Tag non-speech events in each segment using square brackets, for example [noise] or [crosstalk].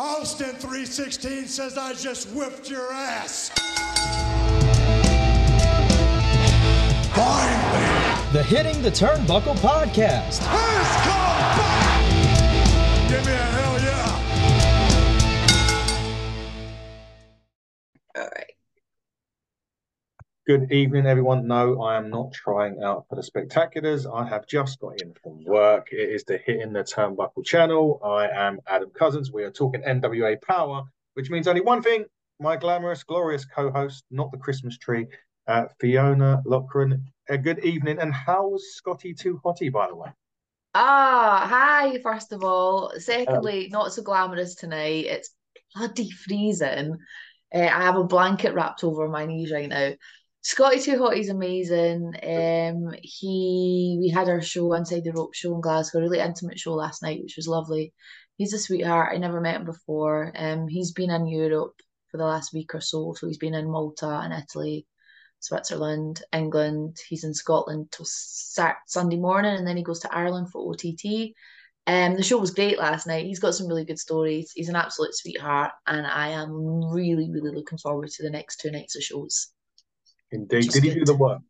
Austin 316 says I just whipped your ass. Finally. The Hitting the Turnbuckle podcast. Who's Good evening, everyone. No, I am not trying out for the spectaculars. I have just got in from work. It is the Hitting the Turnbuckle channel. I am Adam Cousins. We are talking NWA Power, which means only one thing my glamorous, glorious co host, not the Christmas tree, uh, Fiona Lochran. A good evening. And how's Scotty Too Hotty, by the way? Ah, hi, first of all. Secondly, not so glamorous tonight. It's bloody freezing. Uh, I have a blanket wrapped over my knees right now. Scotty Too Hotty's amazing. Um, he we had our show inside the rope show in Glasgow, a really intimate show last night, which was lovely. He's a sweetheart. I never met him before. Um, he's been in Europe for the last week or so. So he's been in Malta and Italy, Switzerland, England. He's in Scotland till Sunday morning, and then he goes to Ireland for OTT. Um, the show was great last night. He's got some really good stories. He's an absolute sweetheart, and I am really, really looking forward to the next two nights of shows. Did he do the work?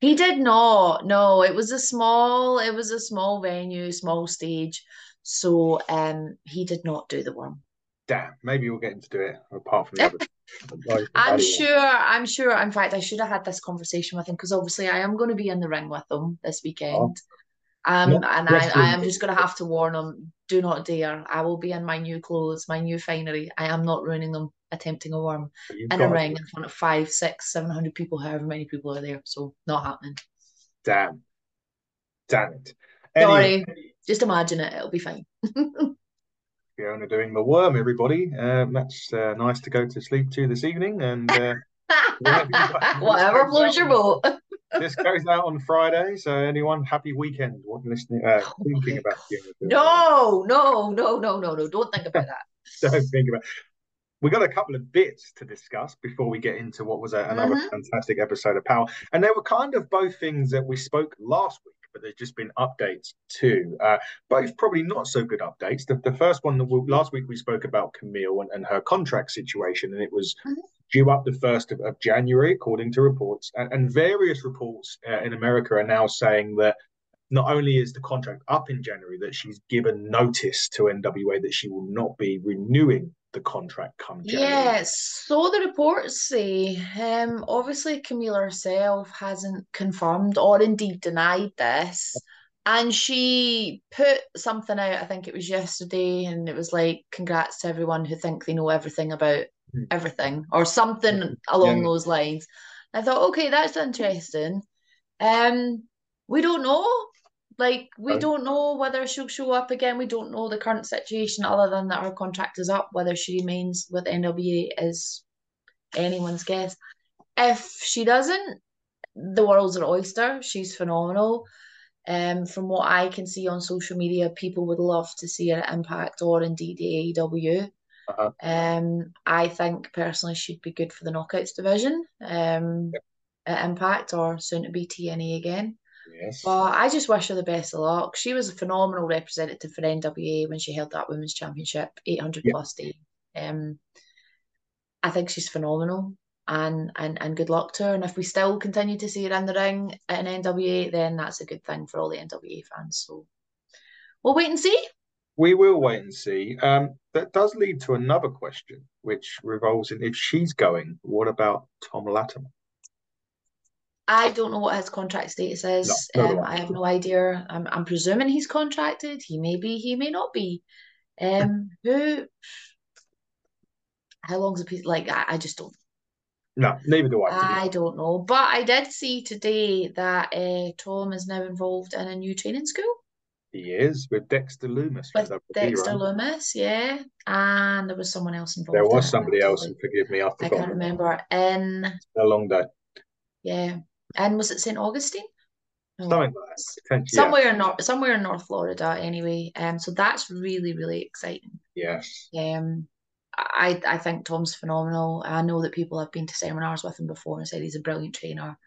He did not. No, it was a small, it was a small venue, small stage. So um he did not do the one. Damn, maybe we'll get him to do it apart from the other. [laughs] I'm sure, I'm sure, in fact, I should have had this conversation with him because obviously I am going to be in the ring with him this weekend. Um, and I. I am just going to have to warn them: do not dare. I will be in my new clothes, my new finery. I am not ruining them attempting a worm You've in a ring it. in front of five, six, seven hundred people, however many people are there. So not happening. Damn. Damn it. Sorry. Just imagine it, it'll be fine. [laughs] Fiona doing the worm, everybody. Um, that's uh, nice to go to sleep to this evening. And uh. [laughs] Whatever floats your boat. This goes out on Friday. So, anyone, happy weekend. What listening, uh, Oh thinking about No, no, no, no, no, no. Don't think about that. [laughs] Don't think about we got a couple of bits to discuss before we get into what was a, another Mhm. fantastic episode of Power. And they were kind of both things that we spoke last week, but there's just been updates too. Uh, both probably not so good updates. The, the first one, that we, last week we spoke about Kamille and, and her contract situation, and it was Mhm. due up the 1st of, of January, according to reports. And, and various reports uh, in America are now saying that not only is the contract up in January, that she's given notice to NWA that she will not be renewing the contract come January. Yes, so the reports say, um, obviously Camila herself hasn't confirmed or indeed denied this. And she put something out, I think it was yesterday, and it was like, congrats to everyone who think they know everything about Hmm. everything, or something along Yeah. those lines. I thought, okay, that's interesting. Um, we don't know. Like, we No. don't know whether she'll show up again. We don't know the current situation other than that her contract is up. Whether she remains with NWA is anyone's guess. If she doesn't, the world's an oyster. She's phenomenal. Um, from what I can see on social media, people would love to see her at Impact or indeed AEW. Uh-huh. Um, I think personally she'd be good for the Knockouts division. Um, at Impact or soon to be TNA again. Yes. But I just wish her the best of luck. She was a phenomenal representative for NWA when she held that women's championship, 800 Yeah. plus day. Um, I think she's phenomenal and, and and good luck to her. And if we still continue to see her in the ring at an NWA, then that's a good thing for all the NWA fans. So we'll wait and see. We will wait and see. Um, that does lead to another question, which revolves in if she's going, what about Tom Latimer? I don't know what his contract status is. No, no, um. I have no idea. I'm I'm presuming he's contracted. He may be, he may not be. Um, who? How long's a piece? Like I, I just don't. No, neither do I. I don't know. But I did see today that uh, Tom is now involved in a new training school He is with Dexter Lumis. with Dexter? Lumis, yeah, and there was someone else involved. There in was it, somebody else, and forgive me, I forgot. I can't remember. In A long day. yeah, and was it St. Augustine? No. Something like that. Potentially, yeah. somewhere in North somewhere in North Florida anyway. Um, so that's really really exciting. Yes. Um, I I think Tom's phenomenal. I know that people have been to seminars with him before and said he's a brilliant trainer.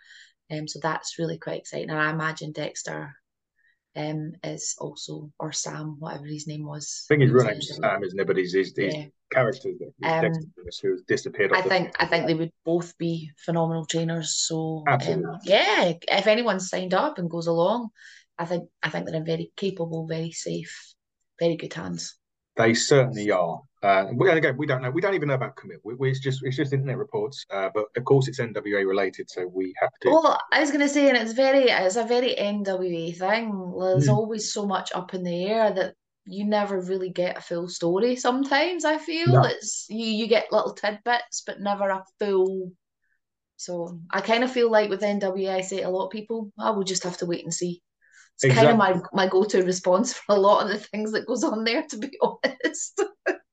Um, so that's really quite exciting. And I imagine Dexter um, is also or Sam, whatever his name was. I think his real was name's in Sam, isn't it? But his, his Yeah. Character that Um, Dexter Lumis, who disappeared. I think I think they would both be phenomenal trainers. So um, yeah, if anyone's signed up and goes along, I think I think they're in very capable, very safe, very good hands. They certainly are. Uh, we, and again, we don't know. We don't even know about commit. We, we, it's just it's just internet reports. Uh, but of course, it's NWA related, so we have to. Well, I was gonna say, and it's very it's a very NWA thing. There's Mm. always so much up in the air that you never really get a full story. Sometimes I feel No. it's you you get little tidbits, but never a full. So I kind of feel like with NWA, I say to a lot of people, I will just have to wait and see. It's kind of my my go-to response for a lot of the things that goes on there, to be [laughs] honest.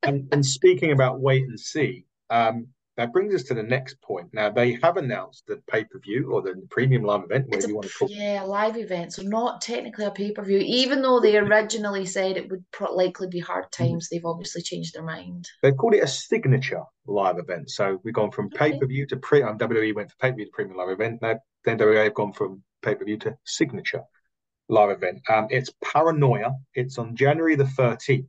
And, and speaking about wait and see, um, that brings us to the next point. Now they have announced the pay per view or the premium live event, whatever a you want to call it. yeah, live event, so not technically a pay-per-view, even though they originally said it would likely be hard Mm-hmm. times, they've obviously changed their mind. They've called it a signature live event. So we've gone from Okay. pay per view to pre. Um, WWE went for pay per view to premium live event. Now then WWE have gone from pay per view to signature live event. Um, it's Paranoia. It's on January the thirteenth.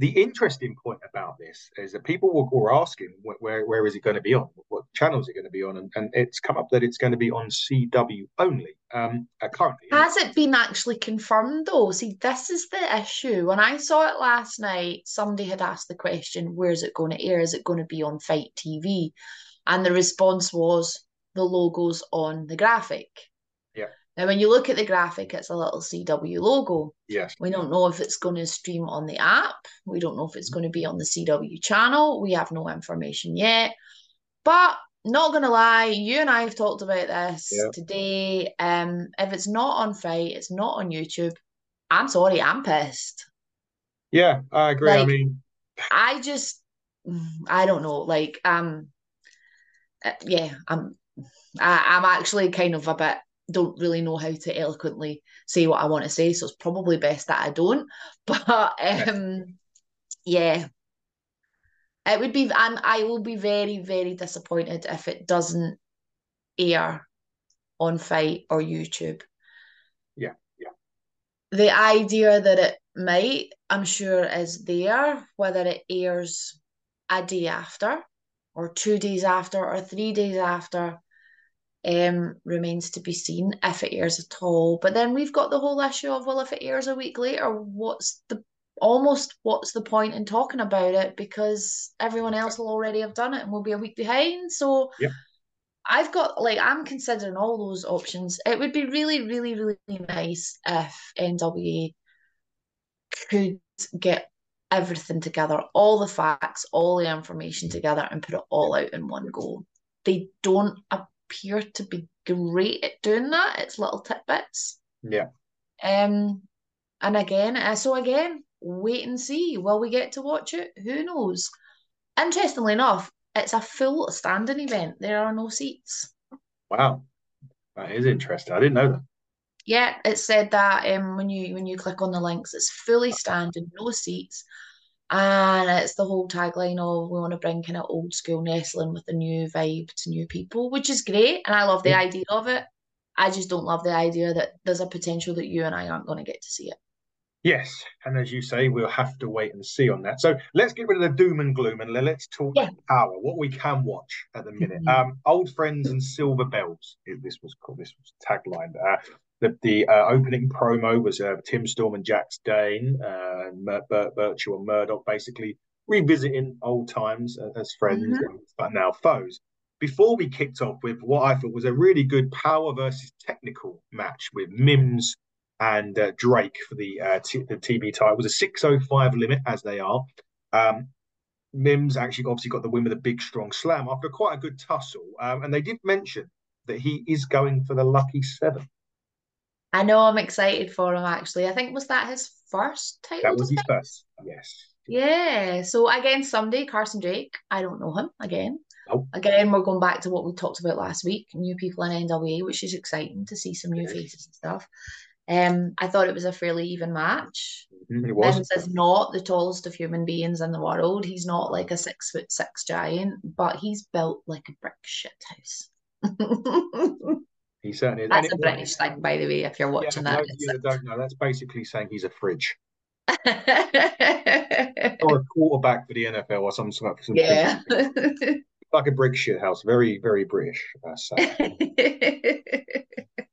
The interesting point about this is that people were, were asking wh- where where is it going to be on, what channels is it going to be on, and, and it's come up that it's going to be on CW only um, uh, currently. Has it been actually confirmed though? See, this is the issue. When I saw it last night, somebody had asked the question, where's it going to air? Is it going to be on Fight TV? And the response was the logo's on the graphic. Now, when you look at the graphic, it's a little CW logo. Yes. We don't know if it's going to stream on the app. We don't know if it's going to be on the CW channel. We have no information yet. But not gonna lie, you and I have talked about this Yeah. today. Um, if it's not on Fight, it's not on YouTube. I'm sorry, I'm pissed. Yeah, I agree. I mean, I just, I don't know. Like, um, uh, yeah, I'm, I, I'm actually kind of a bit don't really know how to eloquently say what I want to say, so it's probably best that I don't. [laughs] But um, yeah, it would be. I'm. I will be very, very disappointed if it doesn't air on Fight or YouTube. Yeah, yeah. The idea that it might, I'm sure, is there. Whether it airs a day after, or two days after, or three days after, um, remains to be seen if it airs at all. But then we've got the whole issue of well, if it airs a week later, what's the almost what's the point in talking about it because everyone else will already have done it and we'll be a week behind. So Yep. I've got like I'm considering all those options. It would be really, really, really nice if NWA could get everything together, all the facts, all the information together, and put it all out in one go. They don't appear to be great at doing that. It's little tidbits. yeah. Um, and again, uh, so again, wait and see. Will we get to watch it? Who knows? Interestingly enough, it's a full standing event. There are no seats. Wow, that is interesting. I didn't know that. Yeah, it said that um when you when you click on the links, it's fully standing, no seats. And it's the whole tagline of we want to bring kind of old school wrestling with a new vibe to new people, which is great. And I love the idea of it. I just don't love the idea that there's a potential that you and I aren't going to get to see it. Yes, and as you say, we'll have to wait and see on that. So let's get rid of the doom and gloom and let's talk Yeah. power. What we can watch at the minute. Mhm. Um, old friends and silver bells. This was called. This was tagline. Uh, the the uh, opening promo was uh, Tim Storm and Jax Dane, uh, and Mer- Bert Virtue and Murdoch, basically revisiting old times uh, as friends, but now foes. Before we kicked off with what I thought was a really good power versus technical match with Mims and uh, Drake for the uh, t- the TV title. It was a 605 limit, as they are. Um, Mims actually obviously got the win with a big, strong slam after quite a good tussle. Um, and they did mention that he is going for the lucky seven. I know I'm excited for him actually. I think was that his first title That was his first. Yes. Yeah. So again somebody, Carson Drake. I don't know him again. Nope. Again, we're going back to what we talked about last week, new people in NWA, which is exciting to see some new faces and stuff. Um, I thought it was a fairly even match. Mhm, It was. Mims is not the tallest of human beings in the world. He's not like a six foot six giant, but he's built like a brick shit house. [laughs] He certainly is. That's And a British thing, by the way, if you're watching for that. those you that don't know, that's basically saying he's a fridge [laughs] or a quarterback for the NFL or some sort of some yeah. like a brick shit house. Very, very British. That's [laughs] uh,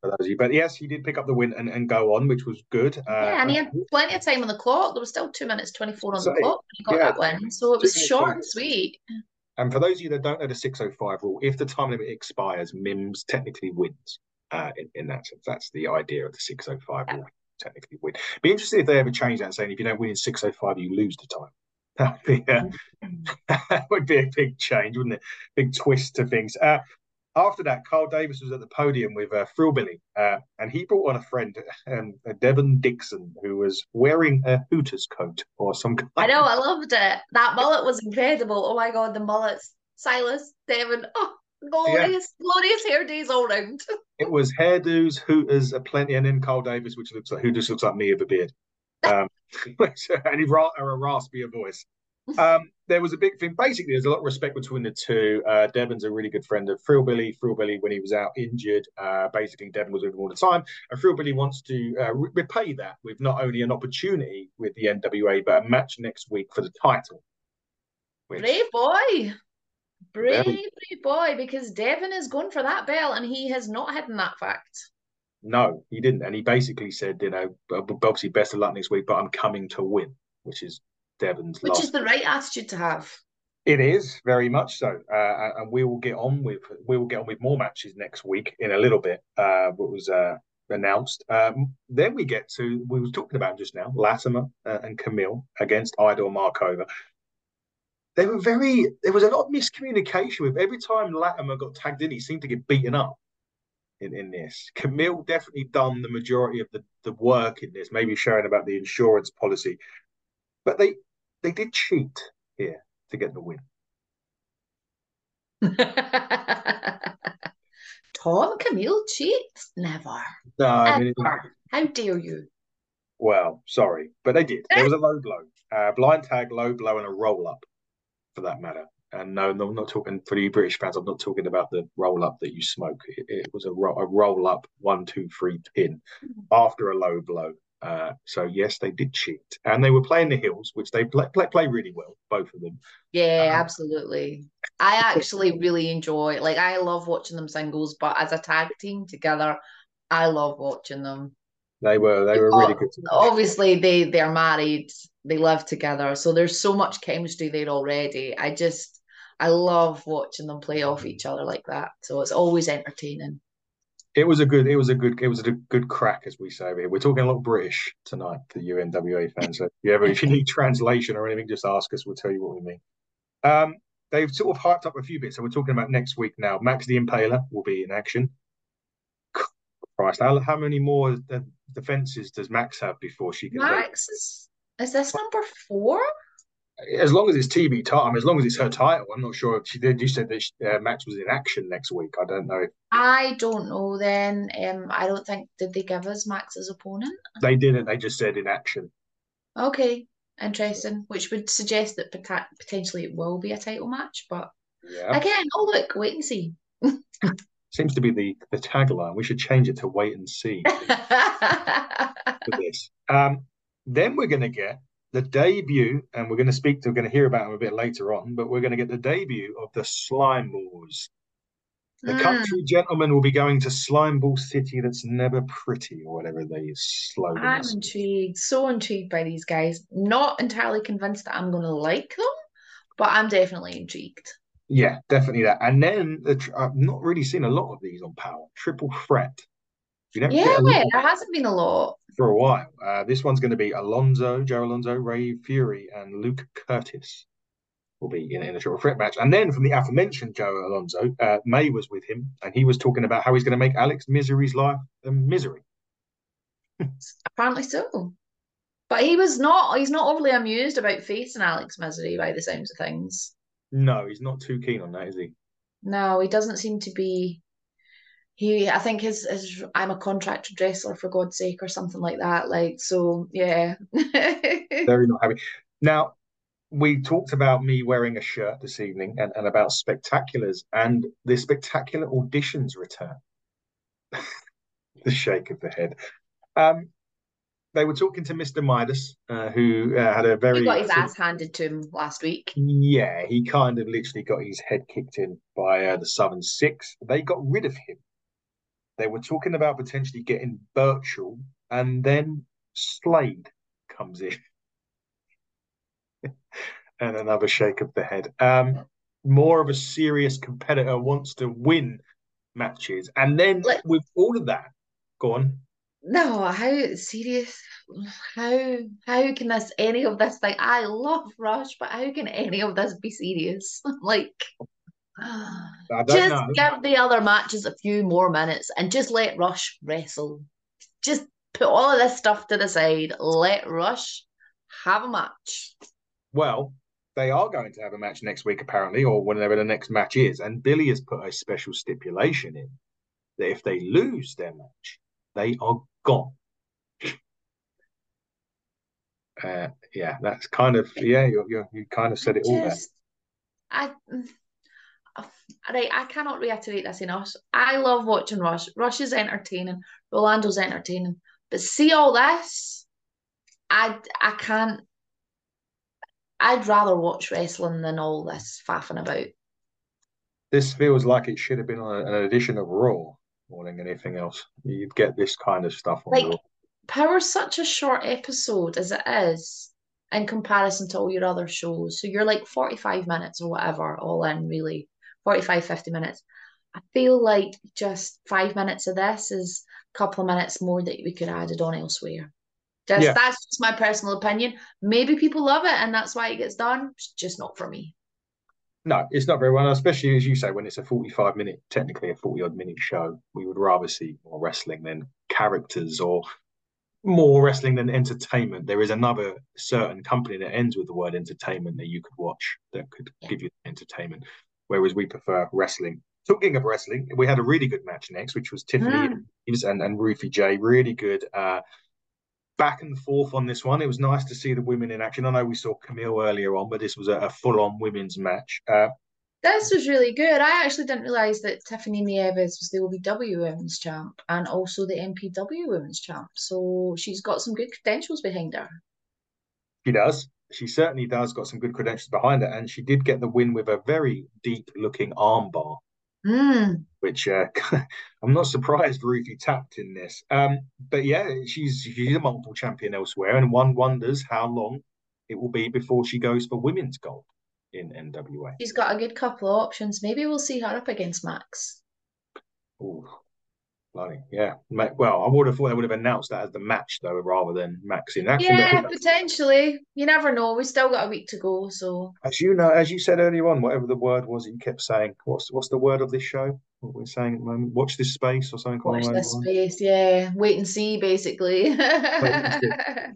for those of you. But yes, he did pick up the win and, and go on, which was good. Uh, yeah, and he had plenty of time on the clock. There was still two minutes twenty-four on the clock when he got Yeah. that win, so it was short and sweet. And for those of you that don't know the 605 rule, if the time limit expires, Mims technically wins uh, in, in that sense. That's the idea of the 605 rule. Technically win. Be interested if they ever change that, saying if you don't win in 605, you lose the time. [laughs] That would be, uh, [laughs] that would be a big change, wouldn't it? Big twist to things. Uh, after that, Kyle Davis was at the podium with uh, Thrillbilly, uh, and he brought on a friend, um, Devon Dixon, who was wearing a Hooters coat or some kind. I know, I [laughs] loved it. That mullet was incredible. Oh my god, the mullets. Silas, Devon, oh, glorious, glorious hair days all round. [laughs] It was hairdos, Hooters, a plenty, and then Kyle Davis, which looks like who just looks like me with a beard, [laughs] um, and he ra- a raspier voice. Um, there was a big thing. Basically, there's a lot of respect between the two. Uh, Devon's a really good friend of Thrillbilly. Thrillbilly, when he was out injured, uh, basically Devon was with him all the time, and Thrillbilly wants to uh, re- repay that with not only an opportunity with the NWA, but a match next week for the title. Which, Brave boy. Brave, brave boy, because Devon is going for that belt and he has not hidden that fact. No, he didn't, and he basically said, you know, obviously best of luck next week, but I'm coming to win, which is Devon's Which last. is the right attitude to have. It is very much so, uh, and we will get on with we will get on with more matches next week in a little bit. Uh, what was uh, announced. Um, then we get to we were talking about just now, Latimer uh, and Kamille against Idol Markova. They were very. There was a lot of miscommunication with every time Latimer got tagged in, he seemed to get beaten up. In, in this, Kamille definitely done the majority of the, the work in this, maybe showing about the insurance policy, but they they did cheat here to get the win. [laughs] Tom Kamille cheats? Never. No, I mean. How dare you? well, sorry, but they did. There was a low blow, uh, blind tag, low blow, and a roll up, for that matter. And no, no, I'm not talking for the British fans. I'm not talking about the roll up that you smoke. It, it was a, ro- a roll up one, two, three pin after a low blow. Uh, so yes, they did cheat, and they were playing the hills, which they play play, play really well, both of them. Yeah, Um, absolutely. I actually really enjoy like I love watching them singles, but as a tag team together, I love watching them. They were they were really good. Obviously, they they're married, they live together, so there's so much chemistry there already. I just I love watching them play off each other like that. So it's always entertaining. It was a good, it was a good, it was a good crack, as we say over here. We're talking a lot British tonight the UNWA fans. So if you ever, if you need translation or anything, just ask us. We'll tell you what we mean. Um, they've sort of hyped up a few bits, so we're talking about next week now. Max the Impaler will be in action. Christ, how, how many more defenses does Max have before she can? Max is is this number four? As long as it's TV time, as long as it's her title. I'm not sure if she did. You said that she, uh, Max was in action next week. I don't know. I don't know then. Um, I don't think did they give us Max's opponent? They didn't. They just said in action. Okay, interesting. Which would suggest that pota- potentially it will be a title match, but Yeah. again, oh look, wait and see. [laughs] Seems to be the the tagline. We should change it to wait and see [laughs] for this. Um, then we're going to get the debut, and we're going to speak to, we're going to hear about him a bit later on, but we're going to get the debut of the Slime Balls. The Mm, country gentleman will be going to Slime Ball City that's never pretty, or whatever they slogan I'm is. intrigued, so intrigued by these guys. Not entirely convinced that I'm going to like them, but I'm definitely intrigued. Yeah, definitely that. And then the, I've not really seen a lot of these on Power. Triple Threat. Yeah, get a lot there hasn't been a lot. for a while. Uh, this one's going to be Alonzo, Joe Alonzo, Ray Fury, and Luke Curtis will be in, in a triple threat match. And then from the aforementioned Joe Alonzo, uh, May was with him, and he was talking about how he's going to make Alex Misery's life a misery. Apparently so. But he was not, he's not overly amused about facing Alex Misery by the sounds of things. No, he's not too keen on that, is he? No, he doesn't seem to be. He, I think his, his I'm a contracted wrestler for God's sake or something like that. Like, so yeah. [laughs] Very not happy. Now, we talked about me wearing a shirt this evening and, and about spectaculars, and the spectacular auditions return. [laughs] the shake of the head. Um, they were talking to Mr. Midas, uh, who uh, had a very He got his ass handed to him last week. Yeah, he kind of literally got his head kicked in by uh, the Southern Six. They got rid of him. They were talking about potentially getting Burchill, and then Slade comes in. [laughs] and another shake of the head. Um, more of a serious competitor wants to win matches. And then Let- with all of that, go on. No, how serious? How how can this any of this thing? I love Rush, but how can any of this be serious? [laughs] Like, [sighs] just know. give the other matches a few more minutes and just let Rush wrestle. Just put all of this stuff to the side. Let Rush have a match. Well, they are going to have a match next week, apparently, or whenever the next match is. And Billy has put a special stipulation in that if they lose their match, they are gone. Uh, yeah, that's kind of yeah. You you you kind of said it all there. I, right, I cannot reiterate this enough. I love watching Rush. Rush is entertaining. Rolando's entertaining. But see all this, I I can't. I'd rather watch wrestling than all this faffing about. This feels like it should have been an edition of Raw more than anything else. You'd get this kind of stuff on Like, Raw. Power's such a short episode as it is in comparison to all your other shows. So you're like 45 minutes or whatever, all in really 45, 50 minutes. I feel like just five minutes of this is a couple of minutes more that we could have added on elsewhere. Just Yeah. that's just my personal opinion. Maybe people love it and that's why it gets done. It's just not for me. No, it's not very well, especially as you say, when it's a 45 minute, technically a 40 odd minute show. We would rather see more wrestling than characters or more wrestling than entertainment. There is another certain company that ends with the word entertainment that you could watch that could Yeah. give you entertainment, whereas we prefer wrestling. Talking of wrestling, we had a really good match next, which was Tiffany Mm. And, and Ruthie J. Really good. Uh, back and forth on this one. It was nice to see the women in action. I know we saw Kamille earlier on, but this was a, a full on women's match. Uh, This was really good. I actually didn't realize that Tiffany Nieves was the OVW Women's Champ and also the MPW Women's Champ. So she's got some good credentials behind her. She does. She certainly does. Got some good credentials behind her, and she did get the win with a very deep-looking armbar, Mm. which uh, [laughs] I'm not surprised Ruthie tapped in this. Um, but yeah, she's she's a multiple champion elsewhere, and one wonders how long it will be before she goes for women's gold in NWA. She's got a good couple of options. Maybe we'll see her up against Max. Ooh, bloody yeah. Well, I would have thought they would have announced that as the match though, rather than Max in action. Yeah, potentially. You never know. We've still got a week to go, so As you know, as you said earlier on, whatever the word was you kept saying, what's what's the word of this show? What we're saying at the moment? Watch this space or something watch this space. Yeah, wait and see, basically. and.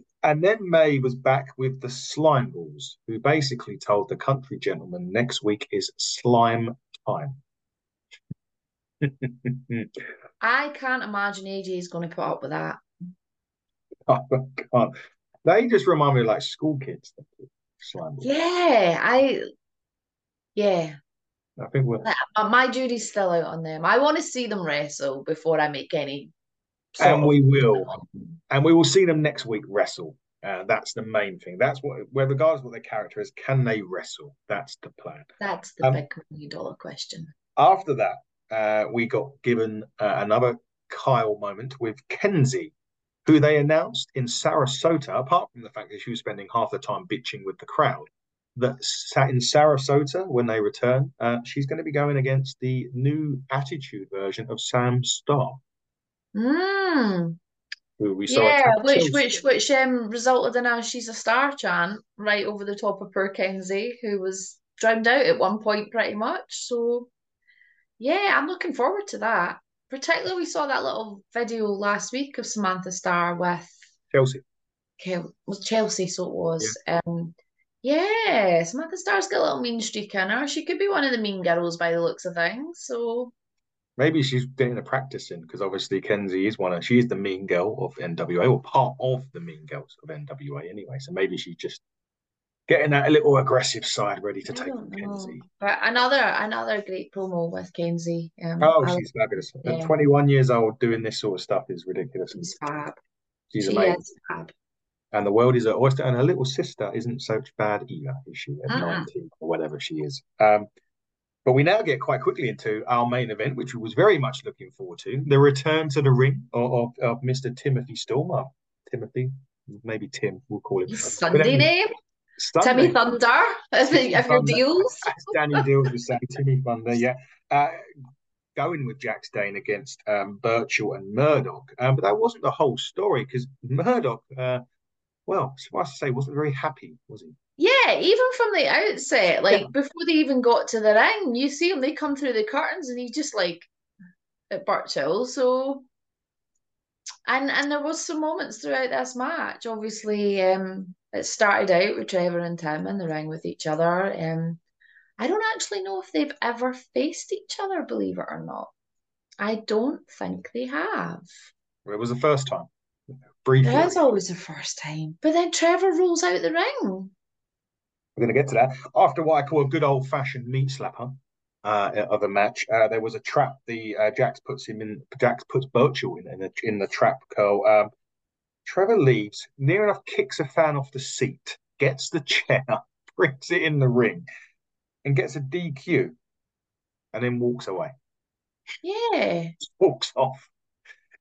[laughs] And then May was back with the Slime Balls, who basically told the country gentleman next week is slime time. [laughs] I can't imagine AJ is going to put up with that. I can't. They just remind me of like school kids. Yeah, I. Yeah, I think we're Uh, my jury's still out on them. I want to see them wrestle before I make any. And we will. and we will see them next week wrestle. Uh, that's the main thing. That's what, where regardless of what their character is, can they wrestle? That's the plan. That's the Um, big million dollar question. After that, uh, we got given uh, another Kyle moment with Kenzie, who they announced in Sarasota, apart from the fact that she was spending half the time bitching with the crowd, that sat in Sarasota when they return, uh, she's going to be going against the new attitude version of Sam Starr, Mm, who we saw. yeah, which which which um resulted in a she's a star chant right over the top of poor Kenzie, who was drowned out at one point pretty much. So yeah, I'm looking forward to that. Particularly we saw that little video last week of Samantha Starr with Chelsea. Kel was Chelsea, so it was. Um, yeah, Samantha Starr's got a little mean streak in her. She could be one of the mean girls by the looks of things. So Maybe she's getting a practice in because obviously Kenzie is one of she is the mean girl of NWA or part of the mean girls of NWA anyway. So maybe she's just getting that little aggressive side ready to I take on. Kenzie. But another another great promo with Kenzie. Um, Oh, I she's fabulous. At yeah. 21 years old, doing this sort of stuff is ridiculous. she's fab. She's she amazing. is fab. And the world is her oyster. And her little sister isn't so bad either, is she? At Uh-uh. 19 or whatever she is. Um, but we now get quite quickly into our main event, which we was very much looking forward to the return to the ring of, of, of Mr. Timothy Stormer. Timothy, maybe Tim, we'll call him. Sunday name, Timmy Thunder. [laughs] If, Timmy if your deals. As [laughs] Danny Dealz was saying, Timmy Thunder, yeah. Uh, going with Jax Dane against um, Burchill and Murdoch. Um, but that wasn't the whole story because Murdoch, uh, well, suffice to say, wasn't very happy, was he? Yeah, even from the outset, like Yeah. before they even got to the ring, you see him, they come through the curtains and he's just like at Burchill. So and and there was some moments throughout this match. Obviously, um it started out with Trevor and Tim in the ring with each other. Um I don't actually know if they've ever faced each other, believe it or not. I don't think they have. It was the first time, briefly. It is always the first time. But then Trevor rolls out the ring. We're going to get to that. After what I call a good old fashioned meat slapper uh, of a match, uh, there was a trap. The uh, Jax puts him in. Jax puts Burchill in in the, in the trap curl. Um, Trevor leaves, near enough kicks a fan off the seat, gets the [laughs] chair, brings it in the ring, and gets a DQ, and then walks away. Yeah. Just [laughs] walks off.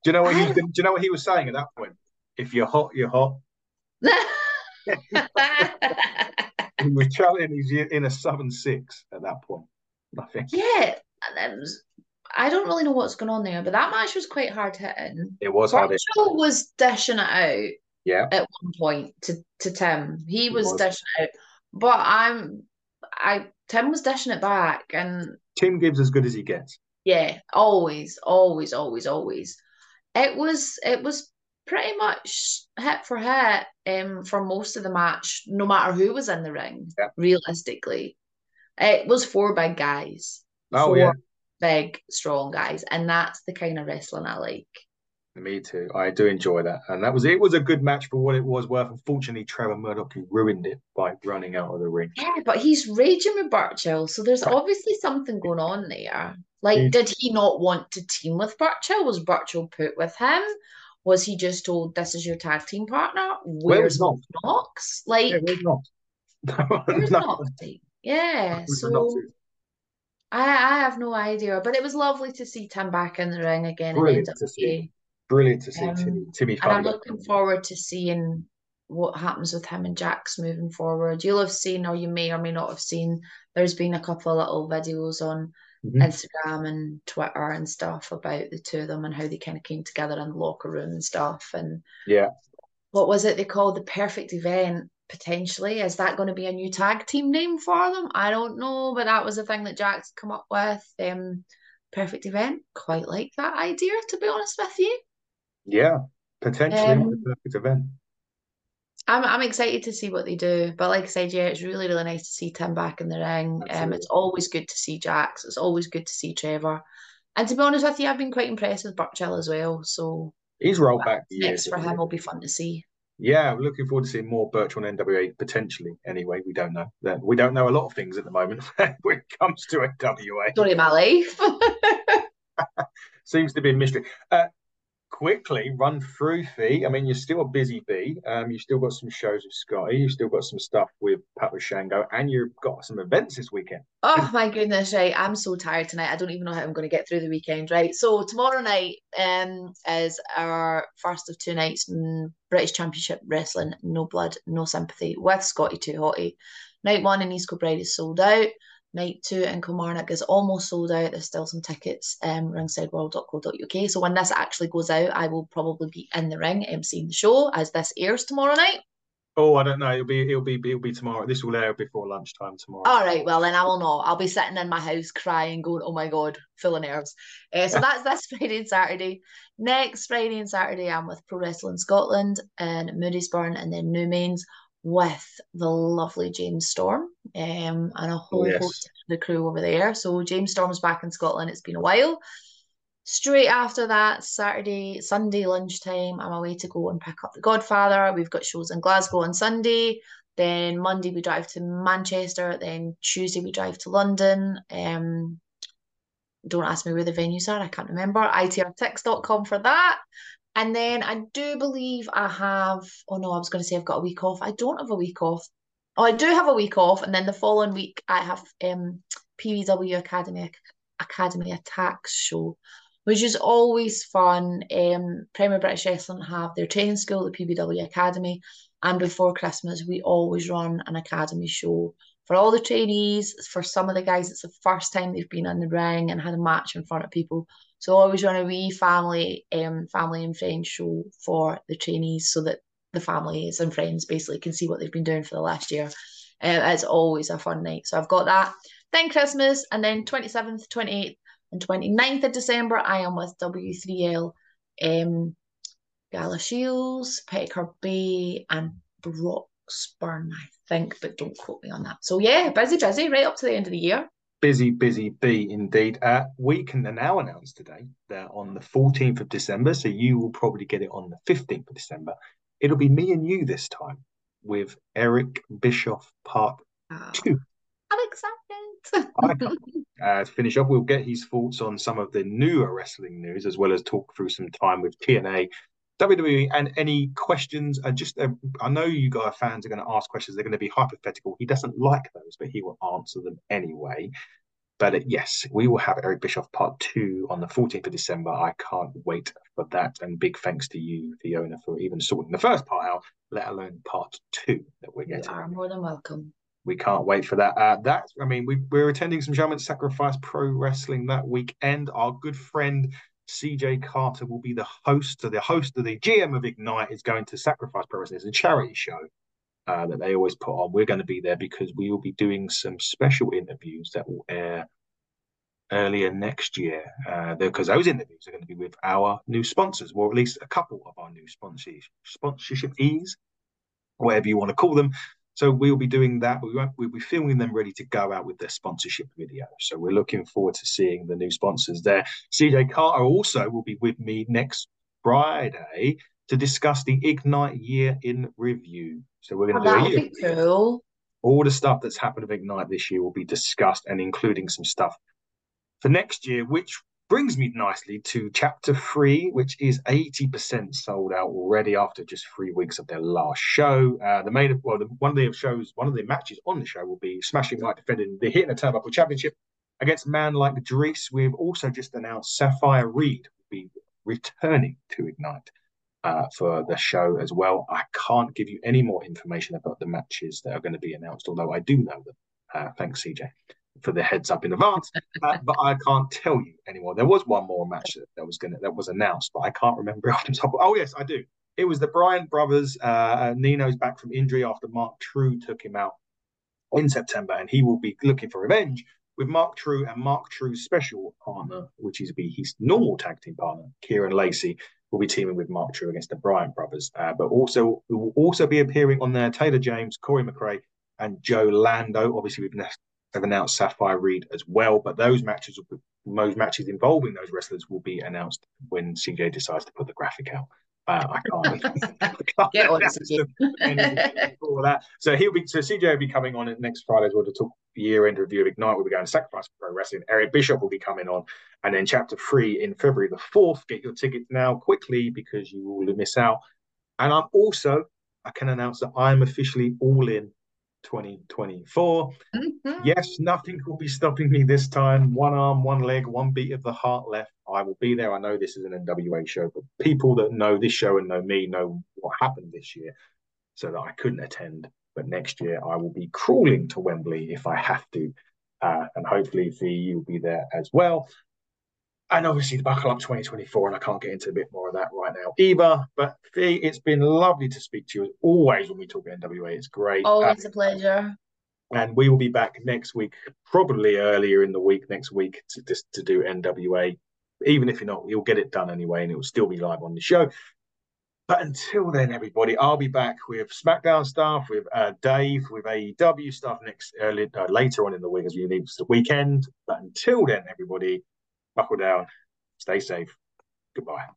Do you know what he? Do you know what he was saying at that point? If you're hot, you're hot. [laughs] He was challenging. He's in a southern six at that point. I think yeah, it was, I don't really know what's going on there, but that match was quite hard hitting. it was hard. Burchill was dishing it out Yeah. at one point to, to Tim. He was, was. dishing it out, but I'm I Tim was dishing it back, and Tim gives as good as he gets. yeah, always, always, always, always. It was it was pretty much hit for hit um for most of the match, no matter who was in the ring. Yeah. Realistically, it was four big guys. Oh four yeah, big, strong guys, and that's the kind of wrestling I like. me too. I do enjoy that, and that was it. Was a good match for what it was worth. Unfortunately, Trevor Murdoch ruined it by running out of the ring. Yeah, but he's raging with Burchill, so there's Right. obviously something going on there. Like, He- did he not want to team with Burchill? Was Burchill put with him? Was he just told this is your tag team partner? Where's not? Knox? Like, Yeah, where's not? [laughs] where's No, Knox? Yeah, where's so Knox? I I have no idea, but it was lovely to see Tim back in the ring again Brilliant to see. Brilliant to see Um, Timmy, Timmy And I'm looking forward to seeing what happens with him and Jax moving forward. You'll have seen, or you may or may not have seen, there's been a couple of little videos on Mhm. Instagram and Twitter and stuff about the two of them and how they kind of came together in the locker room and stuff. And Yeah, what was it they called the perfect event? Potentially, is that going to be a new tag team name for them? I don't know, but that was the thing that Jax's come up with. Um, perfect event, quite like that idea, to be honest with you. yeah, potentially Um, perfect event. I'm I'm excited to see what they do. But like I said, yeah, it's really, really nice to see Tim back in the ring. Um, it's always good to see Jax. It's always good to see Trevor. And to be honest with you, I've been quite impressed with Burchill as well. So He's rolled back next for him will be fun to see. Yeah, we're looking forward to seeing more Burchill and NWA potentially. Anyway, we don't know. We don't know a lot of things at the moment [laughs] when it comes to NWA. My life. [laughs] Seems to be a mystery. Uh, quickly run through Fee. I mean, you're still a busy bee. Um, you've still got some shows with Scotty. You've still got some stuff with Pat Shango, and you've got some events this weekend. Oh my goodness, right. I'm so tired tonight. I don't even know how I'm going to get through the weekend, right? So tomorrow night um is our first of two nights British Championship Wrestling, No Blood, No Sympathy with Scotty Too Hotty. Night one in East Kilbride is sold out. Night two in Kilmarnock is almost sold out. There's still some tickets, um, ringsideworld.co.uk. So when this actually goes out, I will probably be in the ring emceeing the show as this airs tomorrow night. Oh, I don't know. It'll be it'll be it'll be tomorrow. This will air before lunchtime tomorrow. All right, well then I will not. I'll be sitting in my house crying, going, "Oh my god, full of nerves." Uh, so that's this [laughs] Friday and Saturday. Next Friday and Saturday, I'm with Pro Wrestling Scotland and Moodiesburn, and then Newmains with the lovely James Storm, um, and a whole yes. host of the crew over there. So James Storm's back in Scotland. It's been a while. Straight after that, Saturday, Sunday lunchtime, I'm away to go and pick up The Godfather. We've got shows in Glasgow on Sunday. Then Monday we drive to Manchester. Then Tuesday we drive to London. Um, don't ask me where the venues are. I can't remember. ITR6.com for that. And then I do believe I have. Oh no, I was going to say I've got a week off. I don't have a week off. Oh, I do have a week off, and then the following week I have um PBW Academy Academy Attacks show, which is always fun. Um, Premier British Wrestling have their training school, the PBW Academy, and before Christmas we always run an academy show for all the trainees. For some of the guys, it's the first time they've been in the ring and had a match in front of people. So always run a wee family, um, family and friends show for the trainees so that the families and friends basically can see what they've been doing for the last year. Uh, it's always a fun night. So I've got that. Then Christmas, and then 27th, 28th, and 29th of December, I am with W3L, um, Galashiels, Petticoat Bay, and Broxburn, I think, but don't quote me on that. So yeah, busy, busy, right up to the end of the year. Busy, busy bee indeed. Uh, we can now announce today that on the 14th of December, so you will probably get it on the 15th of December, it'll be me and you this time with Eric Bischoff Part Oh, 2. I'm excited. [laughs] Uh, to finish off, we'll get his thoughts on some of the newer wrestling news, as well as talk through some time with TNA, WWE, and any questions. And just, uh, I know you guys fans are going to ask questions. They're going to be hypothetical. He doesn't like those, but he will answer them anyway. But uh, yes, we will have Eric Bischoff part two on the 14th of December. I can't wait for that. And big thanks to you, Fiona, for even sorting the first part out, let alone part two that we're getting. You are more than welcome. we can't wait for that. Uh, that I mean, we, we're attending some Shaman Sacrifice Pro Wrestling that weekend. Our good friend CJ Carter will be the host. So the host of the GM of Ignite is going to Sacrifice Pro Wrestling. It's a charity show uh, that they always put on. We're going to be there because we will be doing some special interviews that will air earlier next year. Uh, because those interviews are going to be with our new sponsors, or at least a couple of our new sponsors, sponsorship ease, whatever you want to call them. So we'll be doing that. We won't, we'll be filming them ready to go out with their sponsorship video. So we're looking forward to seeing the new sponsors there. CJ Carter also will be with me next Friday to discuss the Ignite year in review. So we're going Oh, to do that a year cool. all the stuff that's happened with Ignite this year will be discussed and including some stuff for next year, which brings me nicely to chapter three, which is 80% sold out already after just three weeks of their last show. Uh, the main, well, the, one of the shows, one of the matches on the show will be Smashing Light defending the Hitting a Turnbuckle Championship against man like Dries. We've also just announced Sapphire Reed will be returning to Ignite uh, for the show as well. I can't give you any more information about the matches that are going to be announced, although I do know them. Uh, thanks, CJ, for the heads up in advance. Uh, but I can't tell you anymore. There was one more match that, that was to that was announced, but I can't remember [laughs] off the top. Oh yes, I do. It was the Bryant brothers. Uh, Nino's back from injury after Mark True took him out in September, and he will be looking for revenge with Mark True and Mark True's special partner, which is be his normal tag team partner, Kieran Lacey, will be teaming with Mark True against the Bryant brothers. Uh, but also will also be appearing on there Taylor James, Corey McRae, and Joe Lando. Obviously, we've have announced Sapphire Reed as well, but those matches, be, most matches involving those wrestlers, will be announced when CJ decides to put the graphic out. Uh, I can't. [laughs] I can't Get on it, announce them anything that. So he'll be so CJ will be coming on next Friday as well to talk year end review of Ignite. We'll be going to Sacrifice Pro Wrestling. Eric Bischoff will be coming on, and then Chapter Three in February the fourth. Get your tickets now quickly because you will miss out. And I'm also I can announce that I'm officially all in 2024. Mhm. Yes, nothing will be stopping me this time. One arm, one leg, one beat of the heart left. I will be there. I know this is an NWA show, but people that know this show and know me know what happened this year, so that I couldn't attend. But next year, I will be crawling to Wembley if I have to. Uh, and hopefully, Fee, you'll be there as well. And obviously, the Buckle Up 2024, and I can't get into a bit more of that right now either. But Fee, it's been lovely to speak to you as always when we talk NWA. It's great. Always Uh, a pleasure. and we will be back next week, probably earlier in the week next week to just to do NWA. Even if you're not, you'll get it done anyway, and it will still be live on the show. But until then, everybody, I'll be back with SmackDown stuff, with uh, Dave, with AEW stuff next early, uh, later on in the week as we leave the weekend. But until then, everybody, buckle down, stay safe. Goodbye.